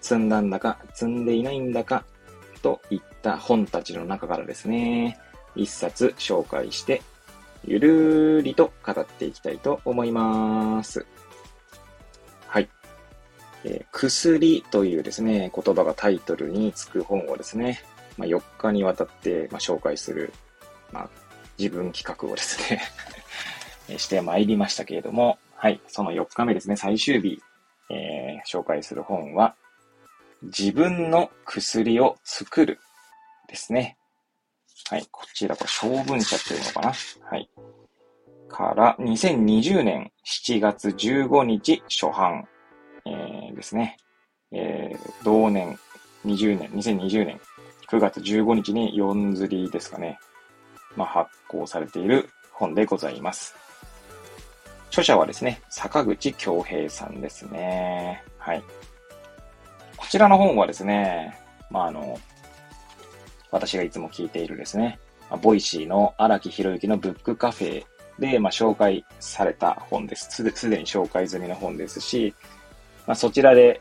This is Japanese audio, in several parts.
積んだんだか、積んでいないんだか、といった本たちの中からですね、一冊紹介してゆるーりと語っていきたいと思います。はい。えー、薬というですね、言葉がタイトルにつく本をですね、まあ、4日にわたって、まあ、紹介する、まあ、自分企画をですね してまいりましたけれども、はい、その4日目ですね、最終日、えー、紹介する本は、自分の薬を作るですね。はい、こちら、これ、小文社っていうのかなはい。から、2020年7月15日初版、えー、ですね。えー、同年、20年、2020年9月15日に4刷りですかね。まあ、発行されている本でございます。著者はですね、坂口京平さんですね。はい。こちらの本はですね、まあ、あの、私がいつも聞いているですね、ボイシーの荒木博之のブックカフェで、まあ、紹介された本です。すでに紹介済みの本ですし、まあ、そちらで、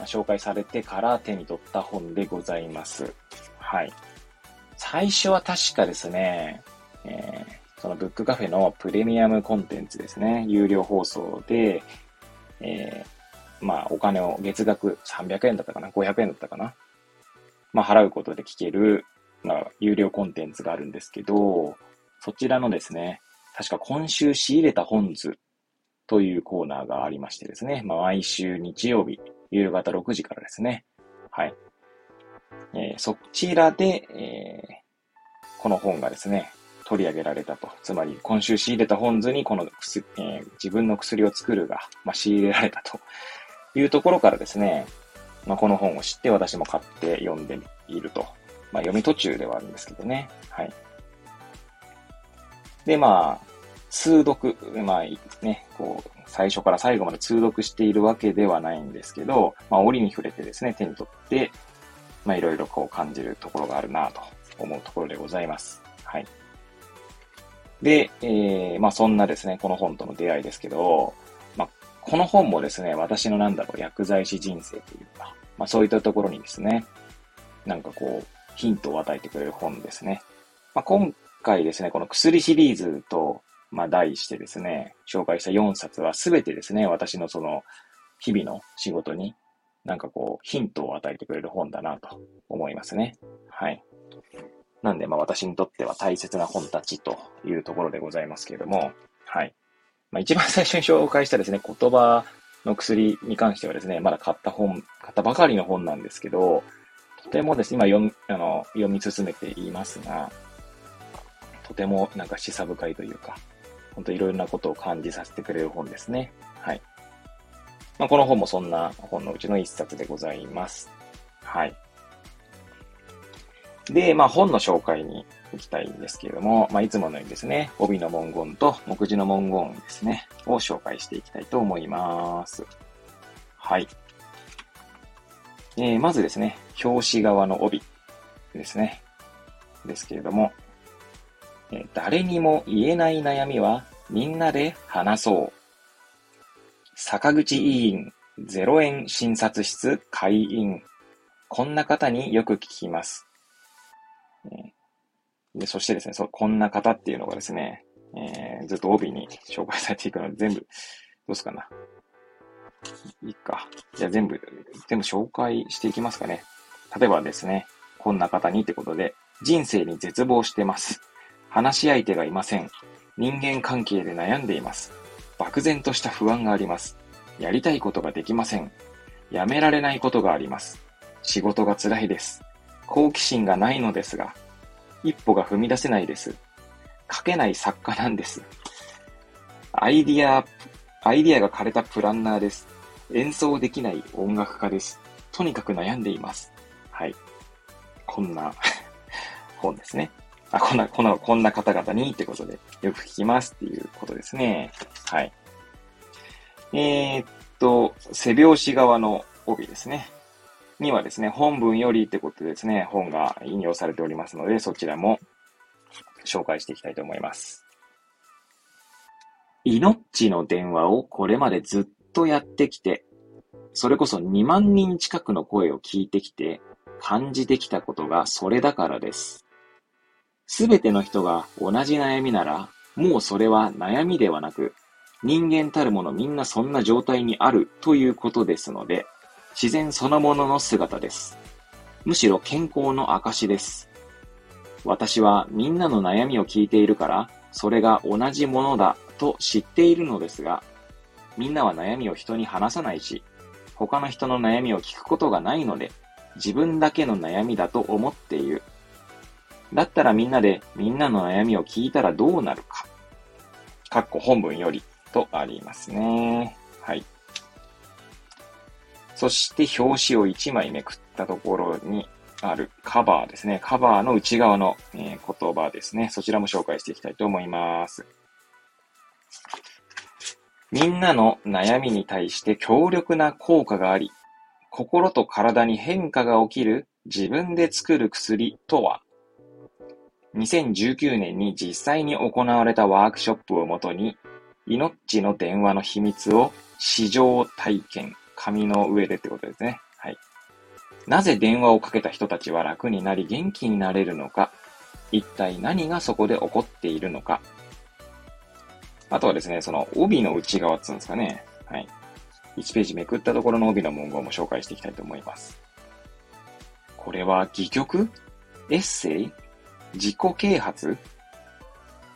紹介されてから手に取った本でございます。はい。最初は確かですね、えー、そのブックカフェのプレミアムコンテンツですね、有料放送で、えー、まあ、お金を月額300円だったかな ?500 円だったかなまあ、払うことで聞ける、まあ、有料コンテンツがあるんですけど、そちらのですね、確か今週仕入れた本図というコーナーがありましてですね、まあ、毎週日曜日、夕方6時からですね、はい。えー、そちらで、えー、この本がですね、取り上げられたと。つまり、今週仕入れた本図にこの薬、えー、自分の薬を作るが、まあ、仕入れられたというところからですね、まあ、この本を知って私も買って読んでいると。まあ、読み途中ではあるんですけどね。はい。で、まあ、通読、まあね、こう、最初から最後まで通読しているわけではないんですけど、まあ、折に触れてですね、手に取って、まあ、いろいろこう感じるところがあるなと思うところでございます。はい。で、えー、まあそんなですね、この本との出会いですけど、この本もですね、私のなんだろう、薬剤師人生というか、まあそういったところにですね、なんかこう、ヒントを与えてくれる本ですね。まあ今回ですね、この薬シリーズと、まあ題してですね、紹介した4冊はすべてですね、私のその、日々の仕事に、なんかこう、ヒントを与えてくれる本だなと思いますね。はい。なんで、まあ私にとっては大切な本たちというところでございますけれども、はい。まあ一番最初に紹介したですね、言葉の薬に関してはですね、まだ買った本、買ったばかりの本なんですけど、とてもですね、今読み、あの、読み進めていますが、とてもなんか示唆深いというか、ほんといろいろなことを感じさせてくれる本ですね。はい。まあ、この本もそんな本のうちの一冊でございます。はい。で、まあ本の紹介に行きたいんですけれども、まあいつものようにですね、帯の文言と目次の文言ですね、を紹介していきたいと思います。はい。えー、まずですね、表紙側の帯ですね。ですけれども、えー、誰にも言えない悩みはみんなで話そう。坂口委員、0円診察室会員。こんな方によく聞きます。でそしてですね、そこんな方っていうのがですね、えー、ずっと帯に紹介されていくので、全部、どうすかな。いいか。じゃあ全部、全部紹介していきますかね。例えばですね、こんな方にってことで、人生に絶望してます。話し相手がいません。人間関係で悩んでいます。漠然とした不安があります。やりたいことができません。やめられないことがあります。仕事が辛いです。好奇心がないのですが、一歩が踏み出せないです。書けない作家なんです。アイディア、アイディアが枯れたプランナーです。演奏できない音楽家です。とにかく悩んでいます。はい。こんな本ですね。あ、こんな、こんな、こんな方々にってことで、よく聞きますっていうことですね。はい。えー、っと、背表紙側の帯ですね。にはですね、本文よりってことでですね、本が引用されておりますので、そちらも紹介していきたいと思います。命の電話をこれまでずっとやってきて、それこそ2万人近くの声を聞いてきて、感じてきたことがそれだからです。すべての人が同じ悩みなら、もうそれは悩みではなく、人間たるものみんなそんな状態にあるということですので、自然そのものの姿です。むしろ健康の証です。私はみんなの悩みを聞いているから、それが同じものだと知っているのですが、みんなは悩みを人に話さないし、他の人の悩みを聞くことがないので、自分だけの悩みだと思っている。だったらみんなでみんなの悩みを聞いたらどうなるか。かっこ本文よりとありますね。はい。そして表紙を1枚めくったところにあるカバーですね。カバーの内側の、えー、言葉ですね。そちらも紹介していきたいと思います。みんなの悩みに対して強力な効果があり、心と体に変化が起きる自分で作る薬とは、2019年に実際に行われたワークショップをもとに、命の電話の秘密を試乗体験、紙の上でってことですね。はい。なぜ電話をかけた人たちは楽になり元気になれるのか、一体何がそこで起こっているのか。あとはですね、その帯の内側って言うんですかね。はい。1ページめくったところの帯の文言も紹介していきたいと思います。これは戯曲？エッセイ？自己啓発？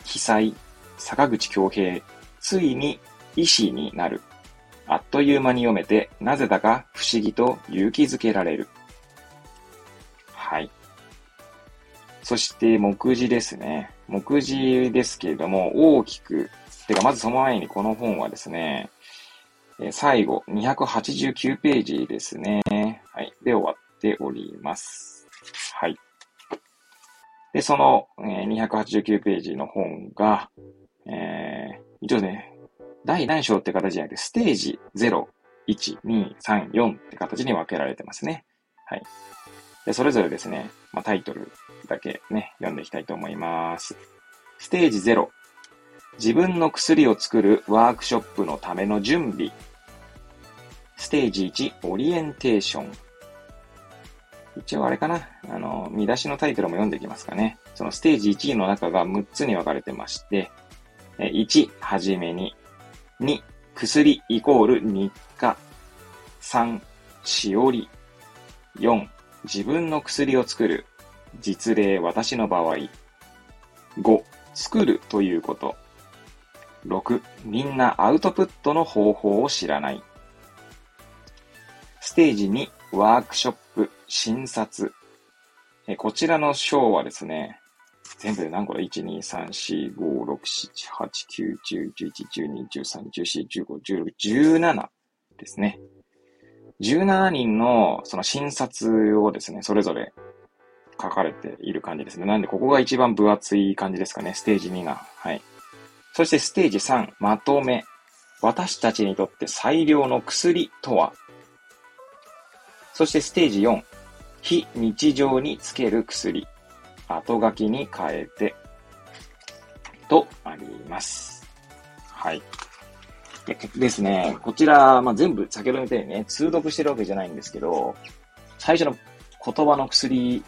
記載坂口京平？ついに医師になるあっという間に読めて、なぜだか不思議と勇気づけられる。はい。そして、目次ですね。目次ですけれども、大きく、てか、まずその前にこの本はですね、え最後、289ページですね。はい。で、終わっております。はい。で、その、え289ページの本が、えー、一応ね、第何章って形じゃなくて、ステージ0、1、2、3、4って形に分けられてますね。はい。で、それぞれですね、まあ、タイトルだけね、読んでいきたいと思います。ステージ0、自分の薬を作るワークショップのための準備。ステージ1、オリエンテーション。一応あれかなあの、見出しのタイトルも読んでいきますかね。そのステージ1の中が6つに分かれてまして、1、はじめに。2、薬イコール日課。3、しおり。4、自分の薬を作る。実例、私の場合。5、作るということ。6、みんなアウトプットの方法を知らない。ステージ2、ワークショップ、診察。こちらの章はですね、全部で何個だ ?1、2、3、4、5、6、7、8、9、10、11、12、13、14、15、16、17ですね。17人のその診察をですね、それぞれ書かれている感じですね。なんで、ここが一番分厚い感じですかね。ステージ2が。はい。そしてステージ3、まとめ。私たちにとって最良の薬とはそしてステージ4、非日常につける薬。後書きに変えて、とあります。はい。でですね、こちら、まあ、全部先ほど見たようにね、通読してるわけじゃないんですけど、最初の言葉の薬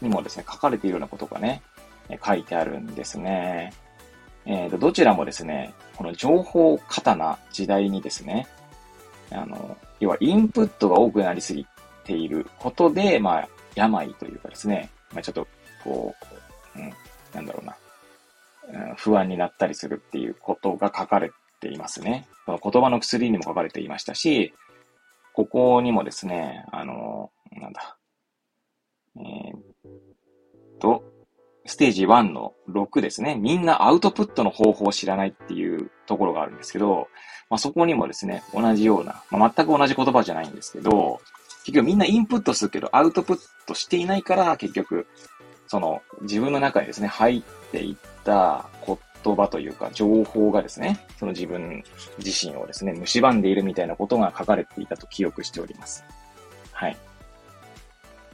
にもですね、書かれているようなことがね、書いてあるんですね。えーと、どちらもですね、この情報過多な時代にですね、あの、要はインプットが多くなりすぎていることで、まあ、病というかですね、まあ、ちょっとこう、うん、なんだろうな、うん、不安になったりするっていうことが書かれていますね。この言葉の薬にも書かれていましたし、ここにもですね、あの、なんだ、えー、と、ステージ1の6ですね。みんなアウトプットの方法を知らないっていうところがあるんですけど、まあ、そこにもですね、同じような、まあ、全く同じ言葉じゃないんですけど、結局みんなインプットするけど、アウトプットしていないから、結局、その、自分の中にですね、入っていった言葉というか、情報がですね、その自分自身をですね、蝕んでいるみたいなことが書かれていたと記憶しております。はい。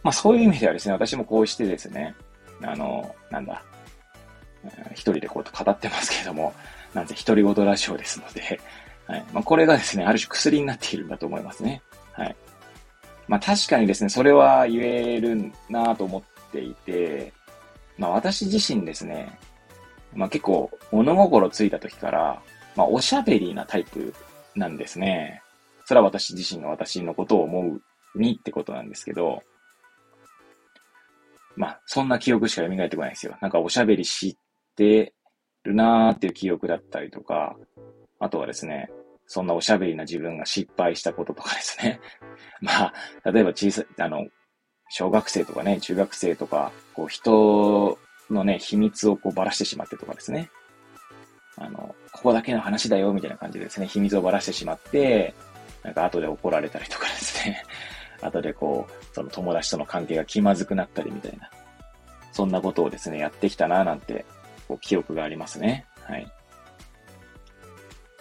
まあそういう意味ではですね、私もこうしてですね、あの、なんだ、一人でこう語ってますけども、なんせ独り言ラジオですので、はい。まあこれがですね、ある種薬になっているんだと思いますね。はい。まあ確かにですね、それは言えるなと思っていて、まあ私自身ですね、まあ結構物心ついた時から、まあおしゃべりなタイプなんですね。それは私自身の私のことを思うにってことなんですけど、まあそんな記憶しか蘇ってこないですよ。なんかおしゃべりしてるなーっていう記憶だったりとか、あとはですね、そんなおしゃべりな自分が失敗したこととかですね。まあ、例えば小さい、あの、小学生とかね、中学生とか、こう人のね、秘密をこうばらしてしまってとかですね。あの、ここだけの話だよ、みたいな感じでですね、秘密をばらしてしまって、なんか後で怒られたりとかですね。後でこう、その友達との関係が気まずくなったりみたいな。そんなことをですね、やってきたな、なんて、こう、記憶がありますね。はい。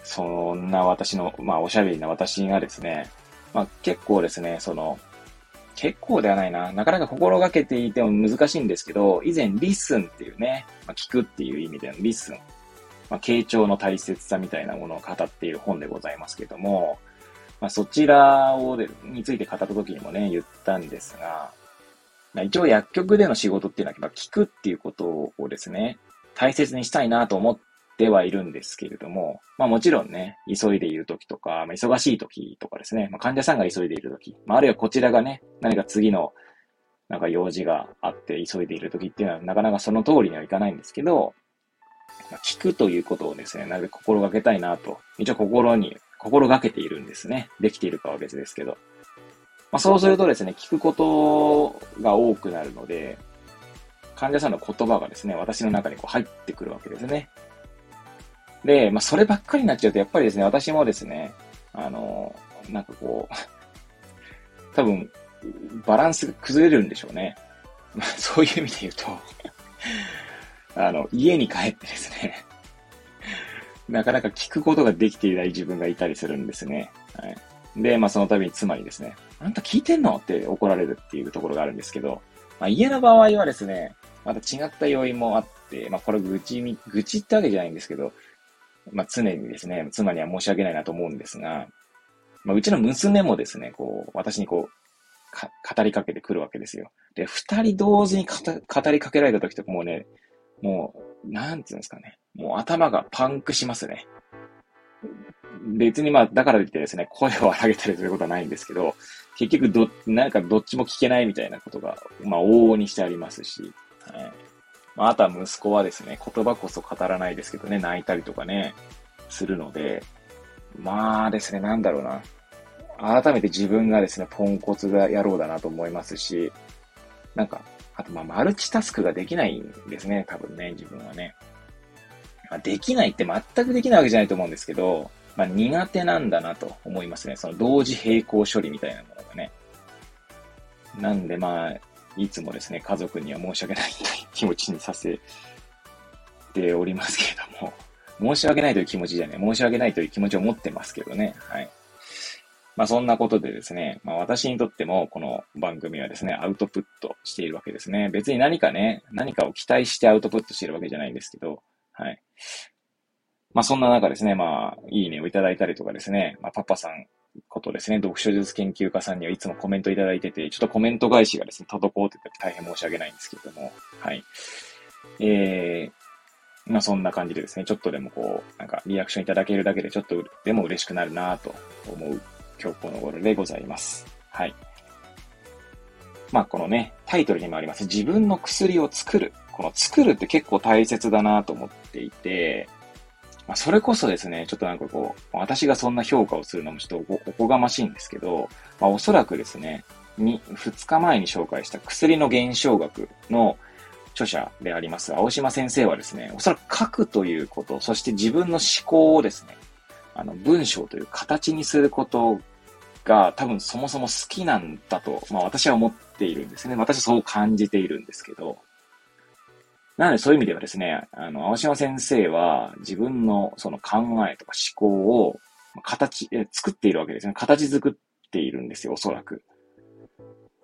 そんな私の、まあ、おしゃべりな私がですね、まあ、結構ですね、その、結構ではないな。なかなか心がけていても難しいんですけど、以前リスンっていうね、まあ、聞くっていう意味でのリスン、まあ、傾聴の大切さみたいなものを語っている本でございますけども、まあ、そちらをでについて語った時にもね、言ったんですが、まあ、一応薬局での仕事っていうのは、まあ、聞くっていうことをですね、大切にしたいなと思っってはいるんですけれども、まあもちろんね、急いでいる時とか、まあ、忙しい時とかですね、まあ、患者さんが急いでいる時、まあ、あるいはこちらがね、何か次のなんか用事があって急いでいる時っていうのはなかなかその通りにはいかないんですけど、まあ、聞くということをですね、なるべく心がけたいなと、一応心に、心がけているんですね。できているかは別ですけど。まあ、そうするとですね、聞くことが多くなるので、患者さんの言葉がですね、私の中にこう入ってくるわけですね。で、まあ、そればっかりになっちゃうと、やっぱりですね、私もですね、あの、なんかこう、多分、バランスが崩れるんでしょうね。まあ、そういう意味で言うと あの、家に帰ってですねなかなか聞くことができていない自分がいたりするんですね。はい。で、まあその度に妻にですね、あんた聞いてんの？って怒られるっていうところがあるんですけど、まあ家の場合はですね、また違った要因もあって、まあこれ愚痴み、愚痴ってわけじゃないんですけど、まあ、常にですね、妻には申し訳ないなと思うんですが、まあ、うちの娘もですね、こう、私にこう、語りかけてくるわけですよ。で、二人同時に語りかけられた時とかもうね、もう、なんていうんですかね。もう頭がパンクしますね。別にまあ、だからといってですね、声を荒げたりすることはないんですけど、結局ど、なんかどっちも聞けないみたいなことが、まあ、往々にしてありますし、はい。まあ、あとは息子はですね、言葉こそ語らないですけどね、泣いたりとかね、するので、まあですね、なんだろうな。改めて自分がですね、ポンコツが野郎だなと思いますし、なんか、あとまあマルチタスクができないんですね、多分ね、自分はね。まあ、できないって全くできないわけじゃないと思うんですけど、まあ苦手なんだなと思いますね。その同時並行処理みたいなものがね。なんでまあ、いつもですね、家族には申し訳ない気持ちにさせておりますけれども、申し訳ないという気持ちじゃね、申し訳ないという気持ちを持ってますけどね。はい。まあそんなことでですね、まあ私にとってもこの番組はですね、アウトプットしているわけですね。別に何かね、何かを期待してアウトプットしているわけじゃないんですけど、はい。まあそんな中ですね、まあいいねをいただいたりとかですね、まあパパさんことですね、読書術研究家さんにはいつもコメントいただいてて、ちょっとコメント返しがですね、滞ってて大変申し訳ないんですけども、はい。えー、まあそんな感じでですね、ちょっとでもこう、なんかリアクションいただけるだけでちょっとでも嬉しくなるなと思う今日この頃でございます。はい。まあこのね、タイトルにもあります、自分の薬を作る。この作るって結構大切だなと思っていて、まあ、それこそですね、ちょっとなんかこう、私がそんな評価をするのもちょっとおこがましいんですけど、まあ、おそらくですね、に、2日前に紹介した薬の減少学の著者であります青島先生はですね、おそらく書くということ、そして自分の思考をですね、あの、文章という形にすることが多分そもそも好きなんだと、まあ私は思っているんですね。私はそう感じているんですけど。なのでそういう意味ではですね、あの、青島先生は自分のその考えとか思考を形、作っているわけですね。形作っているんですよ、おそらく。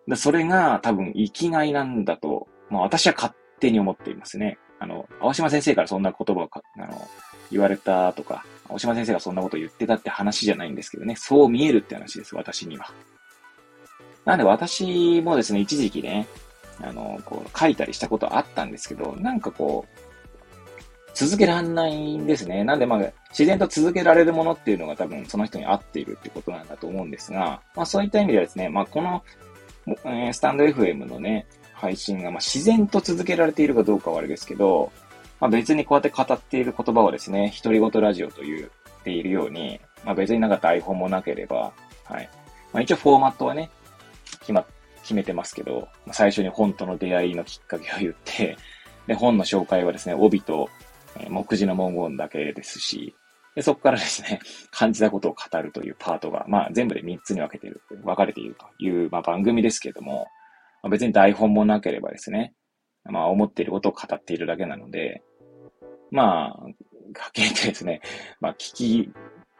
でそれが多分生きがいなんだと、まあ私は勝手に思っていますね。あの、青島先生からそんな言葉をあの、言われたとか、青島先生がそんなこと言ってたって話じゃないんですけどね、そう見えるって話です、私には。なんで私もですね、一時期ね、あの、こう、書いたりしたことあったんですけど、なんかこう、続けらんないんですね。なんでまあ、自然と続けられるものっていうのが多分その人に合っているってことなんだと思うんですが、まあそういった意味ではですね、まあこの、えー、スタンド FM のね、配信がまあ自然と続けられているかどうかはあれですけど、まあ別にこうやって語っている言葉をですね、独り言ラジオと言っているように、まあ別になんか台本もなければ、はい。まあ一応フォーマットはね、決まっ、決めてますけど、最初に本との出会いのきっかけを言って、で、本の紹介はですね、帯と、えー、目次の文言だけですし、で、そこからですね、感じたことを語るというパートが、まあ全部で3つに分けている、分かれているという、まあ番組ですけれども、まあ、別に台本もなければですね、まあ思っていることを語っているだけなので、まあ、かけてですね、まあ聞き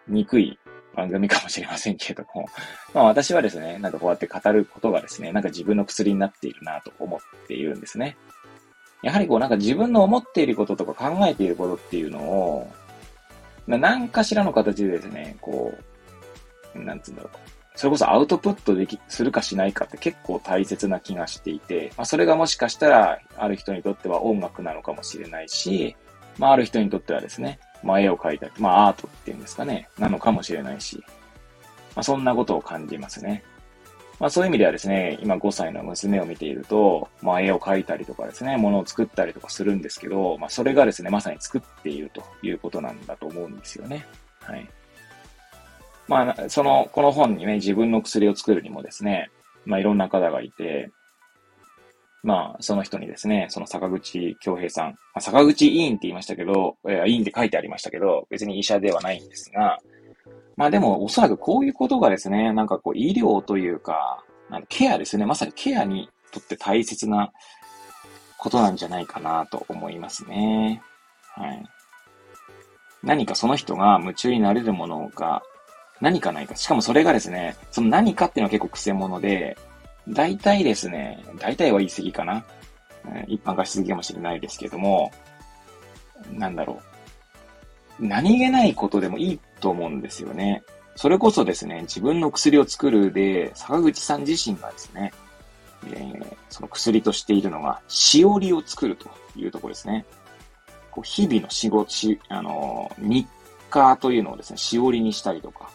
にくい番組かもしれませんけれども、まあ私はですね、なんかこうやって語ることがですね、なんか自分の薬になっているなと思っているんですね。やはりこうなんか自分の思っていることとか考えていることっていうのを、何かしらの形でですね、こう、なんつうんだろう。それこそアウトプットでき、するかしないかって結構大切な気がしていて、まあそれがもしかしたらある人にとっては音楽なのかもしれないし、まあある人にとってはですね、まあ、絵を描いたり、まあ、アートっていうんですかね、なのかもしれないし、まあ、そんなことを感じますね。まあ、そういう意味ではですね、今5歳の娘を見ていると、まあ、絵を描いたりとかですね、物を作ったりとかするんですけど、まあ、それがですね、まさに作っているということなんだと思うんですよね。はい。まあ、その、この本にね、自分の薬を作るにもですね、まあ、いろんな方がいて、まあ、その人にですね、その坂口京平さん、まあ、坂口委員って言いましたけど、えー、委員って書いてありましたけど、別に医者ではないんですが、まあでも、おそらくこういうことがですね、なんかこう、医療というか、なんケアですね、まさにケアにとって大切なことなんじゃないかなと思いますね。はい。何かその人が夢中になれるものが何かないか。しかもそれがですね、その何かっていうのは結構癖者で、大体ですね、大体は言い過ぎかな。一般化しすぎかもしれないですけども、なんだろう。何気ないことでもいいと思うんですよね。それこそですね、自分の薬を作るで、坂口さん自身がですね、えー、その薬としているのが、しおりを作るというところですね。こう日々の仕事、あの、日課というのをですね、しおりにしたりとか、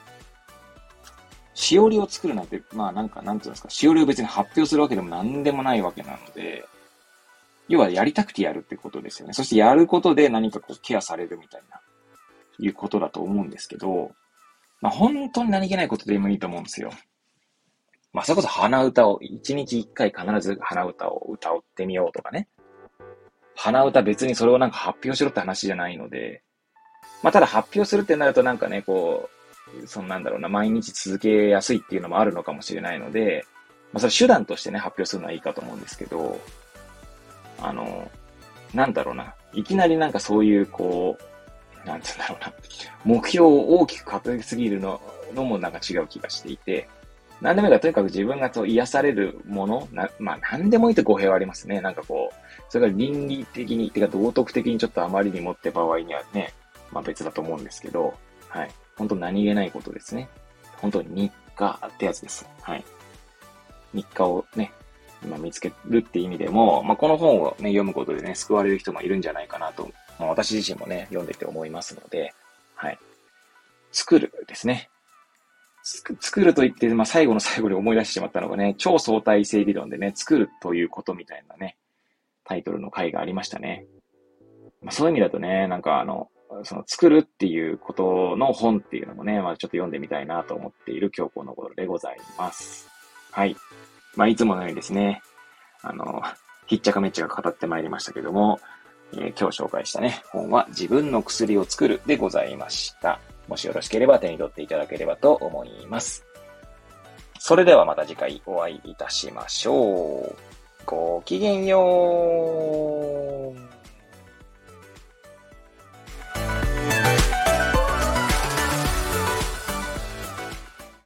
しおりを作るなんて、まあなんか、なんていうんですか、しおりを別に発表するわけでも何でもないわけなので、要はやりたくてやるってことですよね。そしてやることで何かこうケアされるみたいな、いうことだと思うんですけど、まあ本当に何気ないことでもいいと思うんですよ。まあそれこそ鼻歌を、一日一回必ず鼻歌を歌ってみようとかね。鼻歌別にそれをなんか発表しろって話じゃないので、まあただ発表するってなるとなんかね、こう、そのなんだろうな、毎日続けやすいっていうのもあるのかもしれないので、まあ、それ手段としてね、発表するのはいいかと思うんですけど、あの、なんだろうな、いきなりなんかそういう、こう、なんて言うんだろうな、目標を大きく掲げすぎるののもなんか違う気がしていて、何でもいいからとにかく自分がそう癒されるもの、なまあ何でもいいと語弊はありますね。なんかこう、それが倫理的に、てか道徳的にちょっとあまりにもって場合にはね、まあ別だと思うんですけど、はい。本当何気ないことですね。本当に日課ってやつです。はい。日課をね、今見つけるって意味でも、まあ、この本をね、読むことでね、救われる人もいるんじゃないかなと、まあ、私自身もね、読んでて思いますので、はい。作るですね。作ると言って、まあ、最後の最後に思い出してしまったのがね、超相対性理論でね、作るということみたいなね、タイトルの回がありましたね。まあ、そういう意味だとね、なんかあの、その作るっていうことの本っていうのもね、まあちょっと読んでみたいなと思っている今日この頃でございます。はい。まあいつものようにですね、あの、ひっちゃかめっちゃか語ってまいりましたけども、えー、今日紹介したね、本は自分の薬を作るでございました。もしよろしければ手に取っていただければと思います。それではまた次回お会いいたしましょう。ごきげんよう。